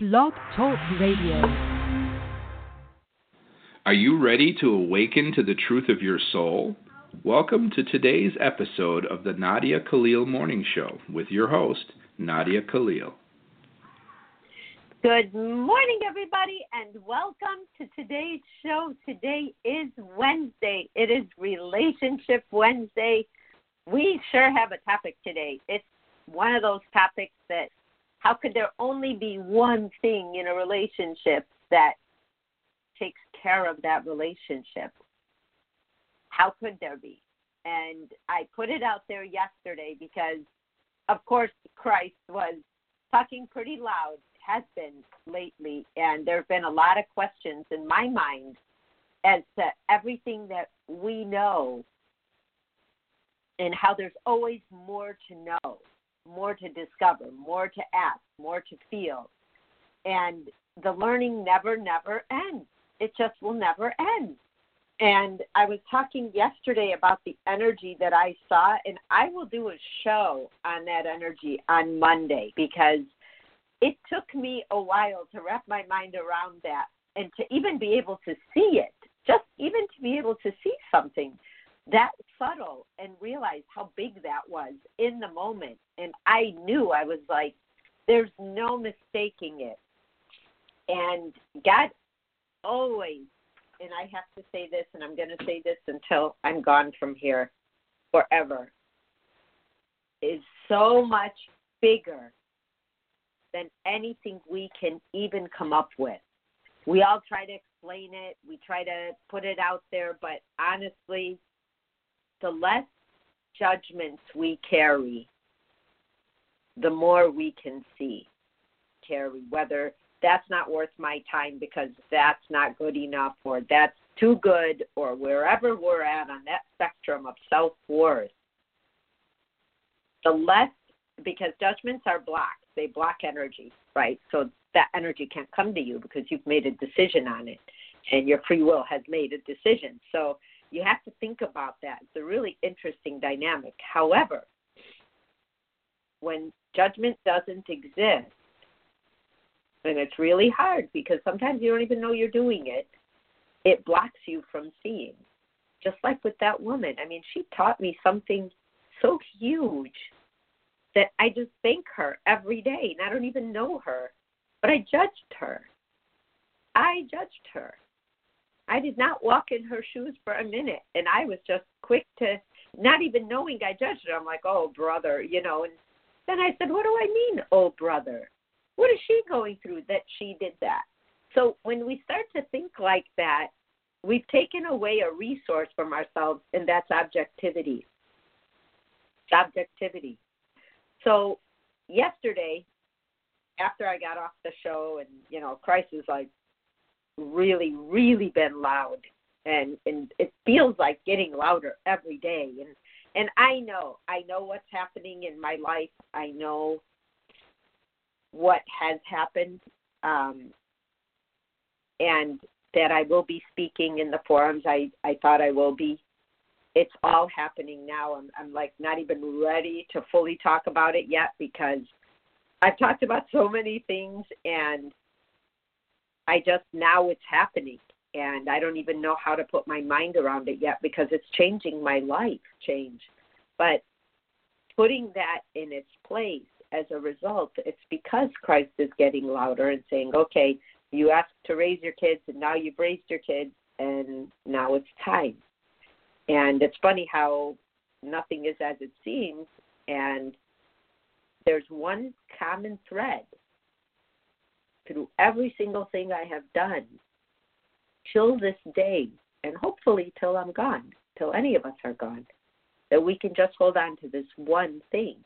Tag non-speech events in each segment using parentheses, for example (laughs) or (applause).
Blog Talk Radio. Are you ready to awaken to the truth of your soul? Welcome to today's episode of the Nadia Khalil Morning Show with your host, Nadia Khalil. Good morning, everybody, and welcome to today's show. Today is Wednesday. It is Relationship Wednesday. We sure have a topic today. It's one of those topics that how could there only be one thing in a relationship that takes care of that relationship? How could there be? And I put it out there yesterday because, of course, Christ was talking pretty loud, has been lately, and there have been a lot of questions in my mind as to everything that we know and how there's always more to know more to discover, more to ask, more to feel. And the learning never, never ends. It just will never end. And I was talking yesterday about the energy that I saw, and I will do a show on that energy on Monday because it took me a while to wrap my mind around that and to even be able to see it, just even to be able to see something that subtle and realize how big that was in the moment. And I knew I was like, there's no mistaking it. And God always, and I have to say this, and I'm going to say this until I'm gone from here forever, is so much bigger than anything we can even come up with. We all try to explain it, we try to put it out there, but honestly, the less judgments we carry, the more we can see, carry, whether that's not worth my time because that's not good enough or that's too good or wherever we're at on that spectrum of self worth. The less, because judgments are blocked, they block energy, right? So that energy can't come to you because you've made a decision on it and your free will has made a decision. So you have to think about that. It's a really interesting dynamic. However, when judgment doesn't exist, and it's really hard because sometimes you don't even know you're doing it, it blocks you from seeing. Just like with that woman. I mean, she taught me something so huge that I just thank her every day. And I don't even know her, but I judged her. I judged her. I did not walk in her shoes for a minute, and I was just quick to, not even knowing I judged her. I'm like, oh brother, you know. And then I said, what do I mean, oh brother? What is she going through that she did that? So when we start to think like that, we've taken away a resource from ourselves, and that's objectivity. Objectivity. So yesterday, after I got off the show, and you know, Christ is like, really, really been loud, and and it feels like getting louder every day. And and I know, I know what's happening in my life. I know what has happened, um, and that I will be speaking in the forums. I I thought I will be. It's all happening now. I'm I'm like not even ready to fully talk about it yet because I've talked about so many things and I just now it's happening and I don't even know how to put my mind around it yet because it's changing my life change. But putting that in its place as a result, it's because Christ is getting louder and saying, Okay, you asked to raise your kids and now you've raised your kids and now it's time. And it's funny how nothing is as it seems and there's one common thread through every single thing I have done till this day, and hopefully till I'm gone, till any of us are gone, that we can just hold on to this one thing.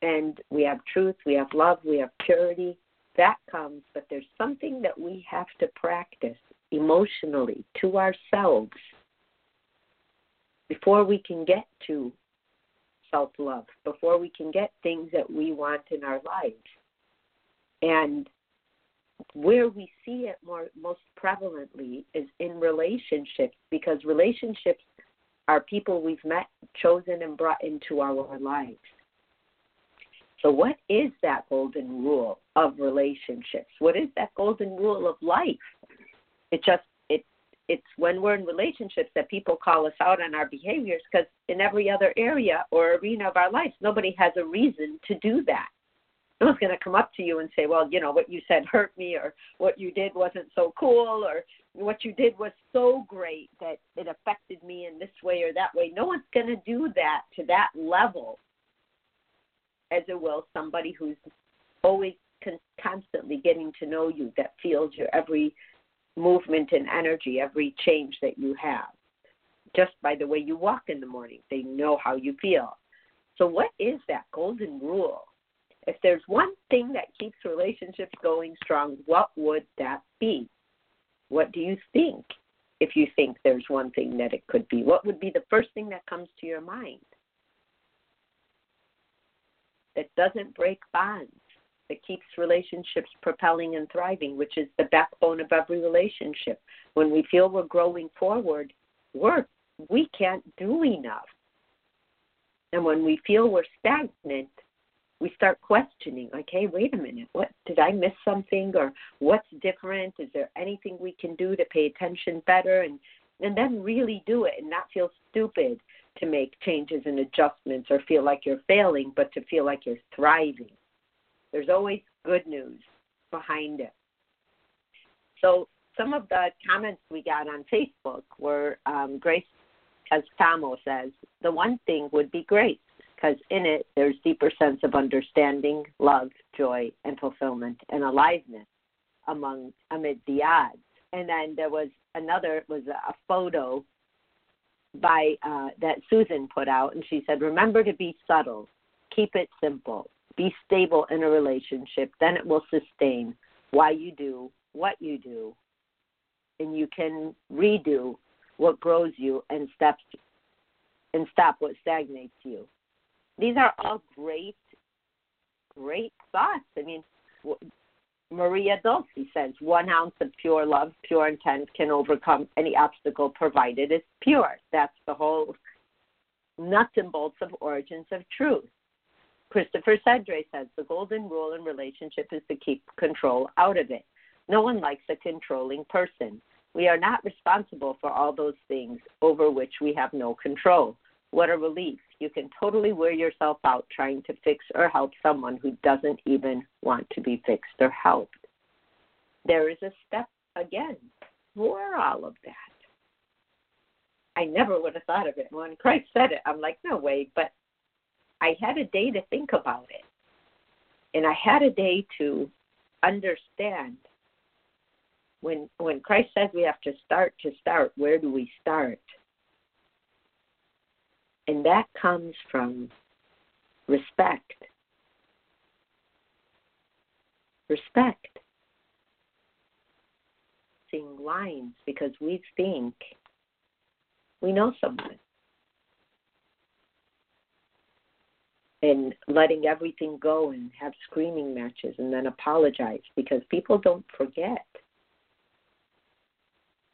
And we have truth, we have love, we have purity. That comes, but there's something that we have to practice emotionally to ourselves before we can get to self love, before we can get things that we want in our lives. And where we see it more most prevalently is in relationships because relationships are people we've met, chosen, and brought into our lives. So, what is that golden rule of relationships? What is that golden rule of life? It just it it's when we're in relationships that people call us out on our behaviors because in every other area or arena of our lives, nobody has a reason to do that. No one's going to come up to you and say, "Well, you know what you said hurt me," or "What you did wasn't so cool," or "What you did was so great that it affected me in this way or that way." No one's going to do that to that level as it will somebody who's always con- constantly getting to know you, that feels your every movement and energy, every change that you have. Just by the way you walk in the morning, they know how you feel. So, what is that golden rule? If there's one thing that keeps relationships going strong, what would that be? What do you think? If you think there's one thing that it could be, what would be the first thing that comes to your mind? that doesn't break bonds, that keeps relationships propelling and thriving, which is the backbone of every relationship. When we feel we're growing forward, we're, we can't do enough. And when we feel we're stagnant, start questioning, okay wait a minute, what did I miss something or what's different? Is there anything we can do to pay attention better? And and then really do it and not feel stupid to make changes and adjustments or feel like you're failing, but to feel like you're thriving. There's always good news behind it. So some of the comments we got on Facebook were um, Grace Cascamo says, the one thing would be grace, because in it there's deeper sense of understanding, love, joy, and fulfillment, and aliveness among amid the odds. And then there was another was a photo by uh, that Susan put out, and she said, "Remember to be subtle, keep it simple, be stable in a relationship. Then it will sustain why you do what you do, and you can redo what grows you and steps and stop what stagnates you." These are all great, great thoughts. I mean, Maria Dulce says one ounce of pure love, pure intent can overcome any obstacle provided it's pure. That's the whole nuts and bolts of origins of truth. Christopher Cedre says the golden rule in relationship is to keep control out of it. No one likes a controlling person. We are not responsible for all those things over which we have no control. What a relief. You can totally wear yourself out trying to fix or help someone who doesn't even want to be fixed or helped. There is a step again for all of that. I never would have thought of it. When Christ said it, I'm like, no way. But I had a day to think about it. And I had a day to understand when when Christ says we have to start to start, where do we start? And that comes from respect. Respect. Seeing lines because we think we know someone. And letting everything go and have screaming matches and then apologize because people don't forget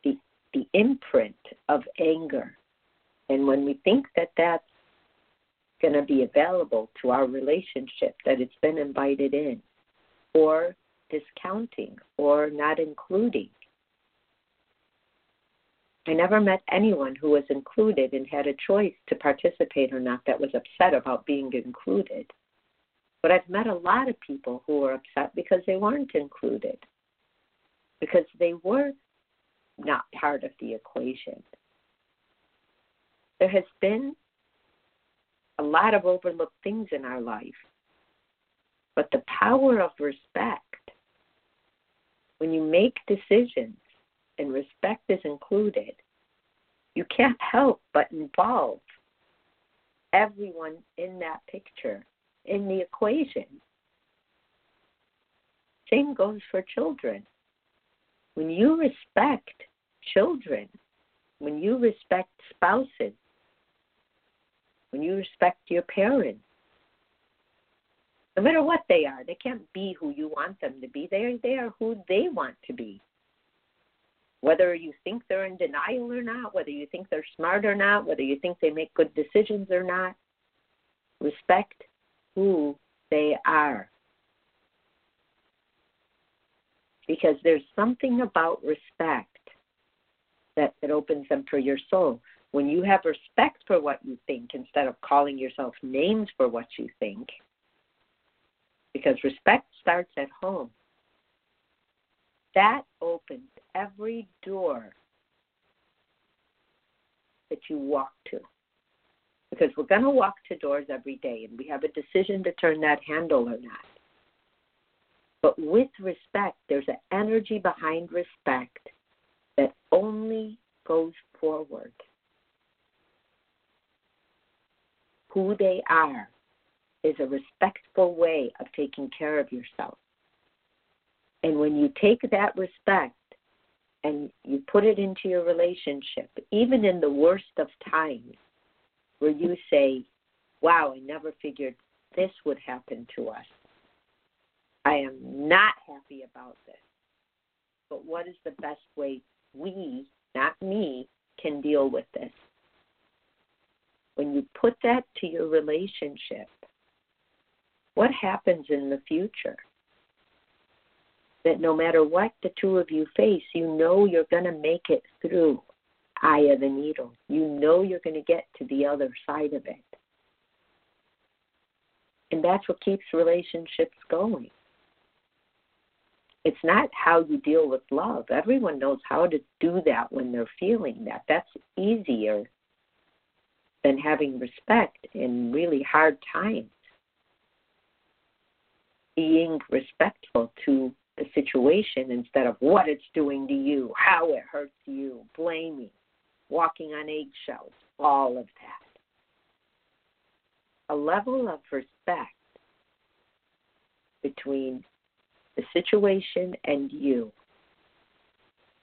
the the imprint of anger and when we think that that's going to be available to our relationship, that it's been invited in, or discounting, or not including. I never met anyone who was included and had a choice to participate or not that was upset about being included. But I've met a lot of people who were upset because they weren't included, because they were not part of the equation there has been a lot of overlooked things in our life. But the power of respect, when you make decisions and respect is included, you can't help but involve everyone in that picture, in the equation. Same goes for children. When you respect children, when you respect spouses, when you respect your parents, no matter what they are, they can't be who you want them to be. They are, they are who they want to be. Whether you think they're in denial or not, whether you think they're smart or not, whether you think they make good decisions or not, respect who they are. Because there's something about respect that, that opens them for your soul. When you have respect for what you think instead of calling yourself names for what you think, because respect starts at home, that opens every door that you walk to. Because we're going to walk to doors every day and we have a decision to turn that handle or not. But with respect, there's an energy behind respect that only goes forward. Who they are is a respectful way of taking care of yourself. And when you take that respect and you put it into your relationship, even in the worst of times, where you say, Wow, I never figured this would happen to us. I am not happy about this. But what is the best way we, not me, can deal with this? When you put that to your relationship, what happens in the future? That no matter what the two of you face, you know you're going to make it through eye of the needle. You know you're going to get to the other side of it. And that's what keeps relationships going. It's not how you deal with love. Everyone knows how to do that when they're feeling that. That's easier than having respect in really hard times. Being respectful to the situation instead of what it's doing to you, how it hurts you, blaming walking on eggshells, all of that. A level of respect between the situation and you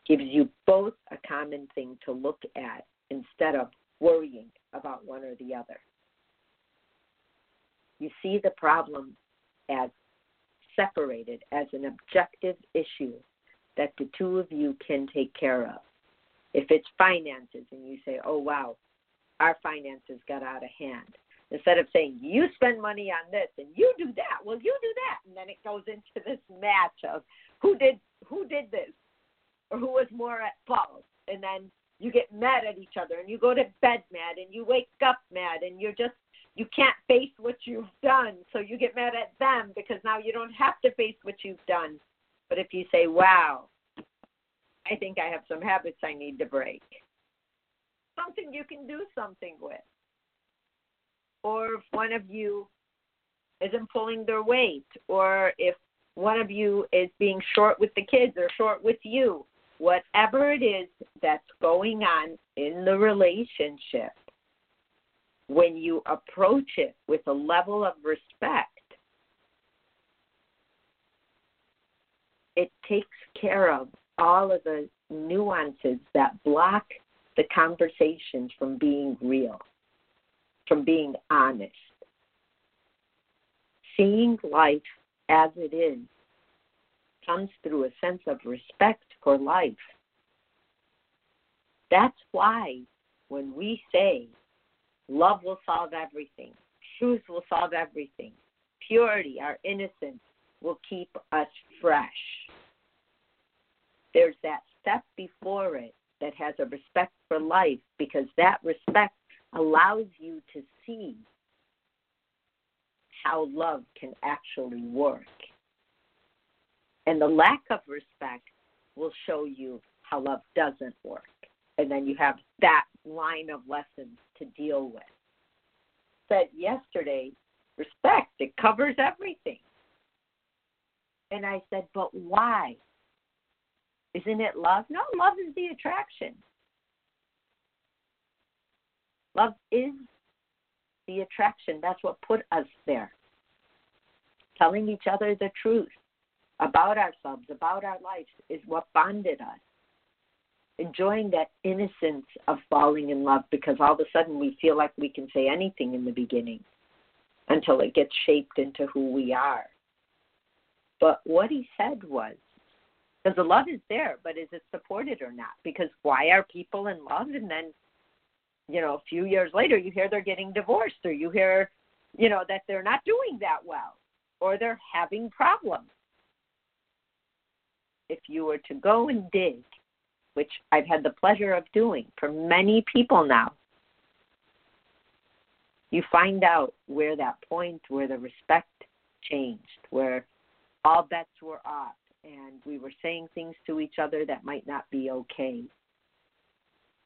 gives you both a common thing to look at instead of worrying about one or the other. You see the problem as separated, as an objective issue that the two of you can take care of. If it's finances and you say, oh, wow, our finances got out of hand, instead of saying, you spend money on this and you do that, well, you do that. And then it goes into this match of who did, who did this or who was more at fault. And then you get mad at each other and you go to bed mad and you wake up mad and you're just you can't face what you've done so you get mad at them because now you don't have to face what you've done but if you say wow I think I have some habits I need to break. Something you can do something with. Or if one of you isn't pulling their weight, or if one of you is being short with the kids or short with you, whatever it is that's going on in the relationship, when you approach it with a level of respect, it takes care of all of the nuances that block the conversations from being real, from being honest. Seeing life as it is comes through a sense of respect for life. That's why when we say love will solve everything, truth will solve everything, purity, our innocence will keep us fresh there's that step before it that has a respect for life because that respect allows you to see how love can actually work. And the lack of respect will show you how love doesn't work. And then you have that line of lessons to deal with. Said yesterday, respect, it covers everything. And I said, but why? Isn't it love? No, love is the attraction. Love is the attraction. That's what put us there. Telling each other the truth about ourselves, about our lives, is what bonded us. Enjoying that innocence of falling in love because all of a sudden we feel like we can say anything in the beginning until it gets shaped into who we are. But what he said was, because the love is there, but is it supported or not? Because why are people in love and then, you know, a few years later you hear they're getting divorced or you hear, you know, that they're not doing that well. or they're having problems. If you were to go and dig, which I've had the pleasure of doing for many people now, you find out where that point where the respect changed, where all bets were off, and we were saying things to each other that might not be okay.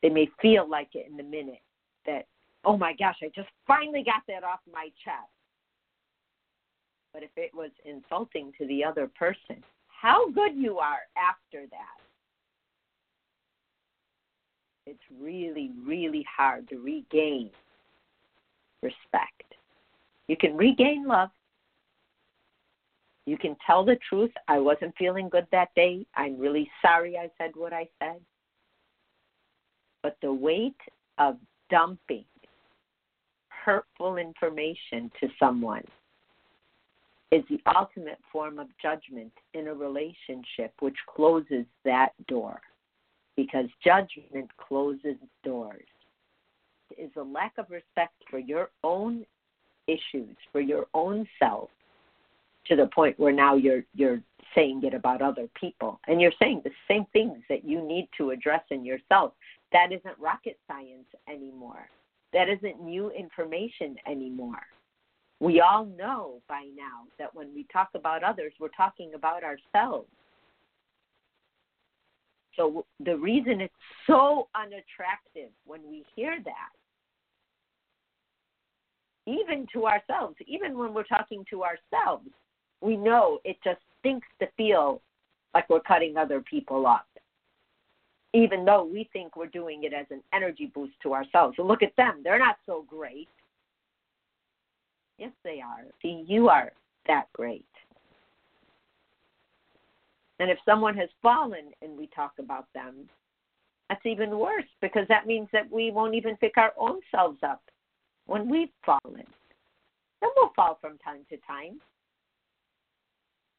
They may feel like it in the minute that, oh my gosh, I just finally got that off my chest. But if it was insulting to the other person, how good you are after that. It's really, really hard to regain respect. You can regain love. You can tell the truth. I wasn't feeling good that day. I'm really sorry I said what I said. But the weight of dumping hurtful information to someone is the ultimate form of judgment in a relationship, which closes that door because judgment closes doors. It is a lack of respect for your own issues, for your own self, to the point where now you're you're saying it about other people. And you're saying the same things that you need to address in yourself. That isn't rocket science anymore. That isn't new information anymore we all know by now that when we talk about others we're talking about ourselves so the reason it's so unattractive when we hear that even to ourselves even when we're talking to ourselves we know it just stinks to feel like we're cutting other people up, even though we think we're doing it as an energy boost to ourselves. So look at them, they're not so great. Yes, they are. See, you are that great. And if someone has fallen and we talk about them, that's even worse because that means that we won't even pick our own selves up when we've fallen. Then we'll fall from time to time.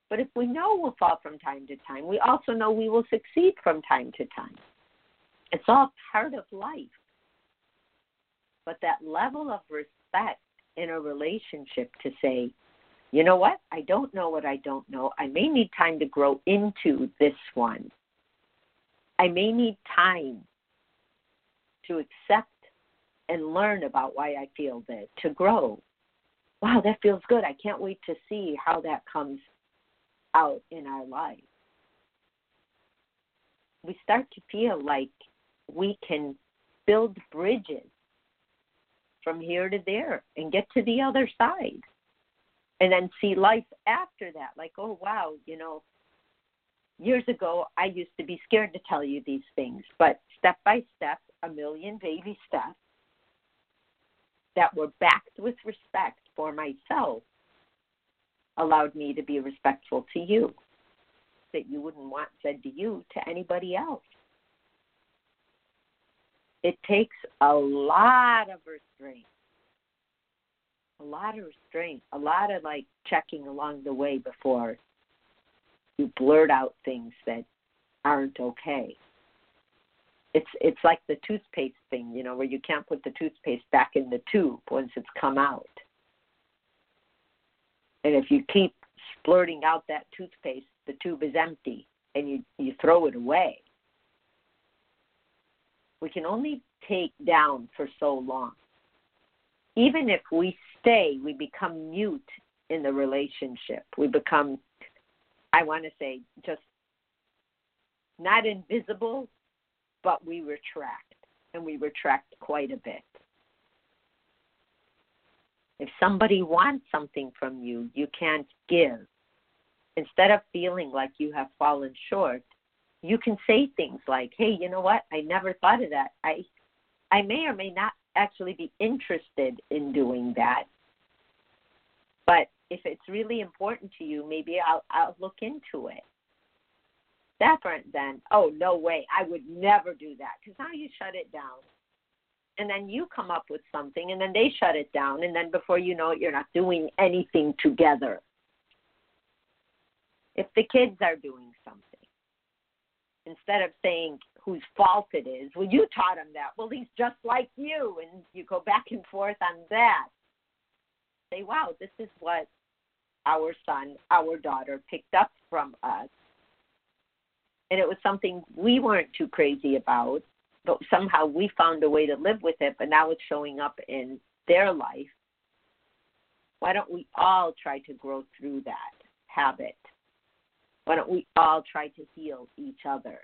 But if we know we'll fall from time to time, we also know we will succeed from time to time. It's all part of life. But that level of respect in a relationship to say, you know what? I don't know what I don't know. I may need time to grow into this one. I may need time to accept and learn about why I feel this, to grow. Wow, that feels good. I can't wait to see how that comes out in our life, we start to feel like we can build bridges from here to there and get to the other side. And then see life after that. Like, oh, wow, you know, years ago, I used to be scared to tell you these things, but step by step, a million baby steps that were backed with respect for myself allowed me to be respectful to you that you wouldn't want said to you to anybody else. It takes a lot of restraint. A lot of restraint, a lot of like checking along the way before you blurt out things that aren't okay. It's it's like the toothpaste thing, you know, where you can't put the toothpaste back in the tube once it's come out. And if you keep splurting out that toothpaste, the tube is empty and you, you throw it away. We can only take down for so long. Even if we stay, we become mute in the relationship. We become, I want to say, just not invisible, but we retract, and we retract quite a bit. If somebody wants something from you, you can't give. Instead of feeling like you have fallen short, you can say things like, "Hey, you know what? I never thought of that. I I may or may not actually be interested in doing that. But if it's really important to you, maybe I'll I'll look into it." Different than, "Oh, no way. I would never do that." Cuz now you shut it down and then you come up with something and then they shut it down and then before you know it you're not doing anything together if the kids are doing something instead of saying whose fault it is well you taught him that well he's just like you and you go back and forth on that say wow this is what our son, our daughter picked up from us. And it was something we weren't too crazy about, but somehow we found a way to live with it, but now it's showing up in their life. Why don't we all try to grow through that habit? Why don't we all try to heal each other?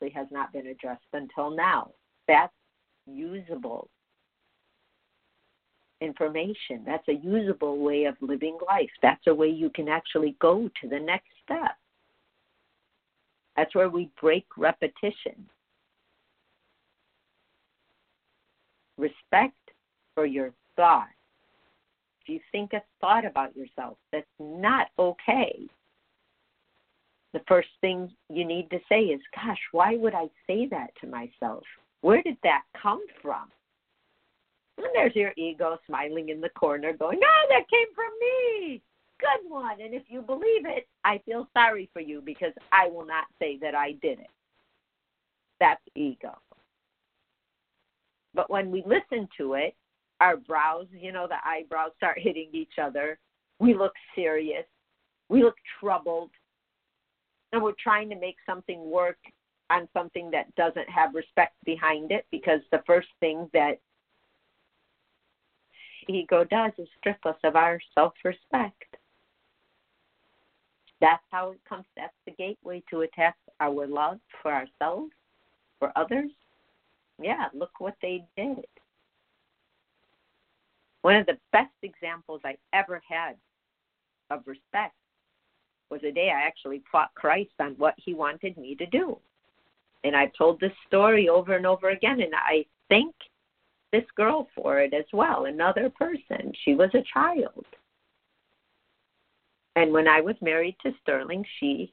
It has not been addressed until now. That's usable information. That's a usable way of living life. That's a way you can actually go to the next step. That's where we break repetition. Respect for your thought. If you think a thought about yourself that's not okay, the first thing you need to say is, Gosh, why would I say that to myself? Where did that come from? And there's your ego smiling in the corner, going, Oh, that came from me. Good one. And if you believe it, I feel sorry for you because I will not say that I did it. That's ego. But when we listen to it, our brows, you know, the eyebrows start hitting each other. We look serious. We look troubled. And we're trying to make something work on something that doesn't have respect behind it because the first thing that ego does is strip us of our self respect. That's how it comes. That's the gateway to attack our love for ourselves, for others. Yeah, look what they did. One of the best examples I ever had of respect was a day I actually fought Christ on what he wanted me to do. And I've told this story over and over again, and I thank this girl for it as well, another person. She was a child. And when I was married to Sterling, she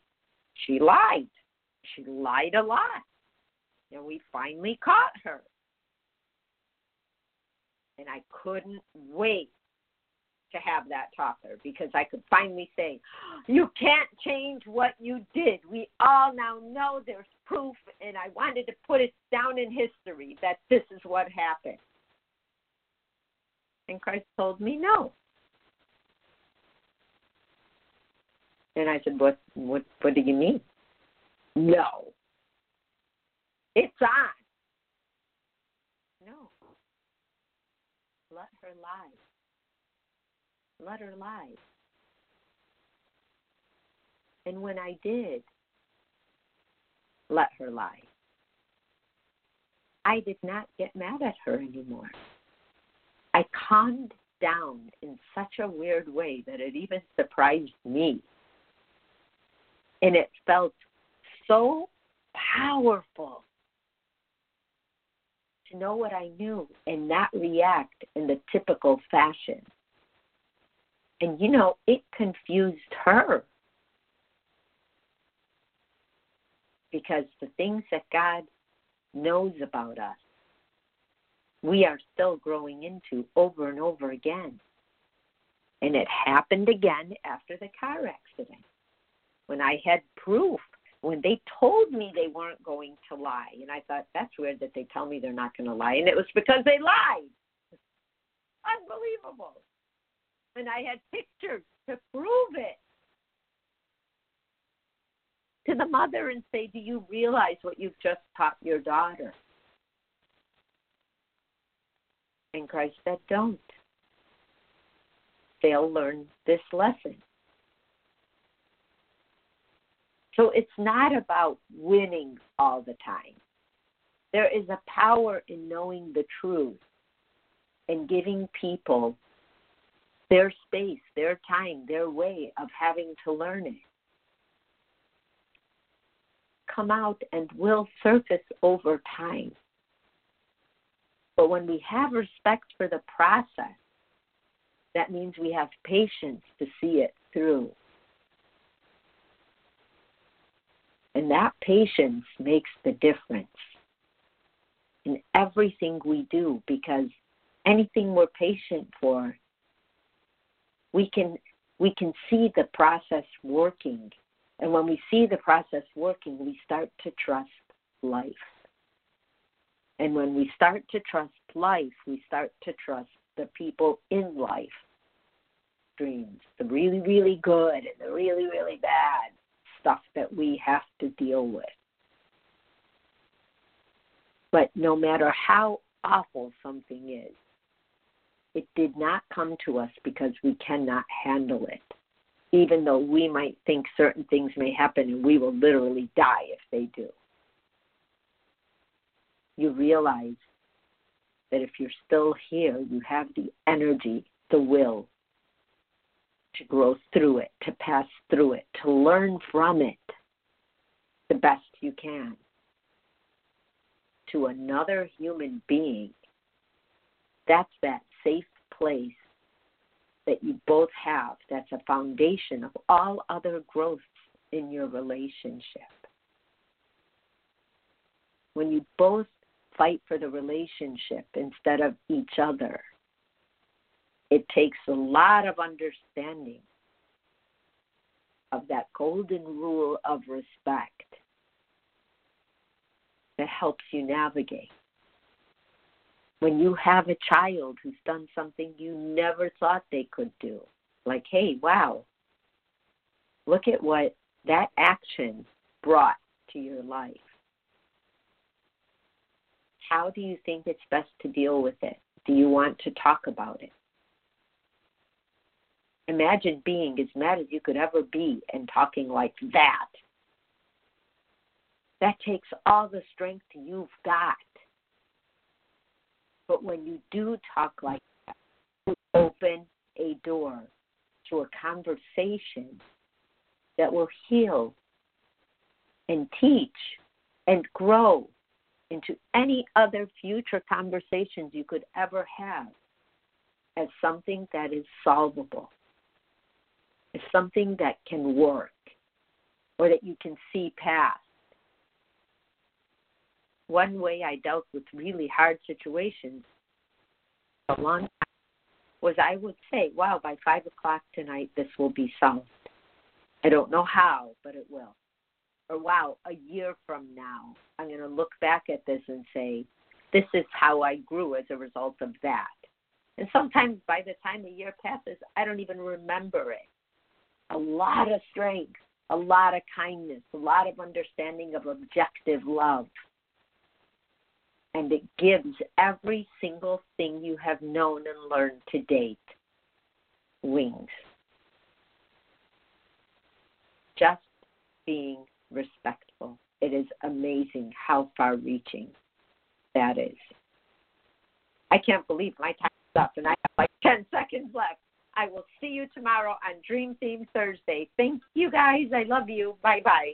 she lied. She lied a lot. And we finally caught her. And I couldn't wait to have that talker because I could finally say, You can't change what you did. We all now know there's proof, and I wanted to put it down in history that this is what happened. And Christ told me no. And I said, What what what do you mean? No. It's on. No. Let her lie. Let her lie. And when I did let her lie, I did not get mad at her anymore. I calmed down in such a weird way that it even surprised me. And it felt so powerful to know what I knew and not react in the typical fashion. And you know, it confused her. Because the things that God knows about us, we are still growing into over and over again. And it happened again after the car accident when I had proof, when they told me they weren't going to lie. And I thought, that's weird that they tell me they're not going to lie. And it was because they lied. (laughs) Unbelievable. And I had pictures to prove it to the mother and say, Do you realize what you've just taught your daughter? And Christ said, Don't. They'll learn this lesson. So it's not about winning all the time. There is a power in knowing the truth and giving people their space, their time, their way of having to learn it. Come out and will surface over time. But when we have respect for the process, that means we have patience to see it through. And that patience makes the difference in everything we do because anything we're patient for, we can we can see the process working. And when we see the process working, we start to trust life. And when we start to trust life, we start to trust the people in life. dreams, the really, really good and the really, really bad stuff that we have to deal with. But no matter how awful something is, it did not come to us because we cannot handle it. Even though we might think certain things may happen and we will literally die if they do. You realize that if you're still here, you have the energy, the will to grow through it, to pass through it, to learn from it the best you can to another human being. That's that safe place that you both have. That's a foundation of all other growths in your relationship. When you both fight for the relationship instead of each other, it takes a lot of understanding of that golden rule of respect that helps you navigate. When you have a child who's done something you never thought they could do, like, hey, wow, look at what that action brought to your life. How do you think it's best to deal with it? Do you want to talk about it? Imagine being as mad as you could ever be and talking like that. That takes all the strength you've got. But when you do talk like that, you open a door to a conversation that will heal and teach and grow into any other future conversations you could ever have as something that is solvable as something that can work or that you can see past. One way I dealt with really hard situations a long time was I would say, wow, by five o'clock tonight, this will be solved. I don't know how, but it will. Or wow, a year from now, I'm going to look back at this and say, this is how I grew as a result of that. And sometimes by the time a year passes, I don't even remember it a lot of strength, a lot of kindness, a lot of understanding of objective love. And it gives every single thing you have known and learned to date wings. Just being respectful. It is amazing how far reaching that is. I can't believe my time is up and I have like 10 seconds left. I will see you tomorrow on Dream Theme Thursday. Thank you guys. I love you. Bye bye.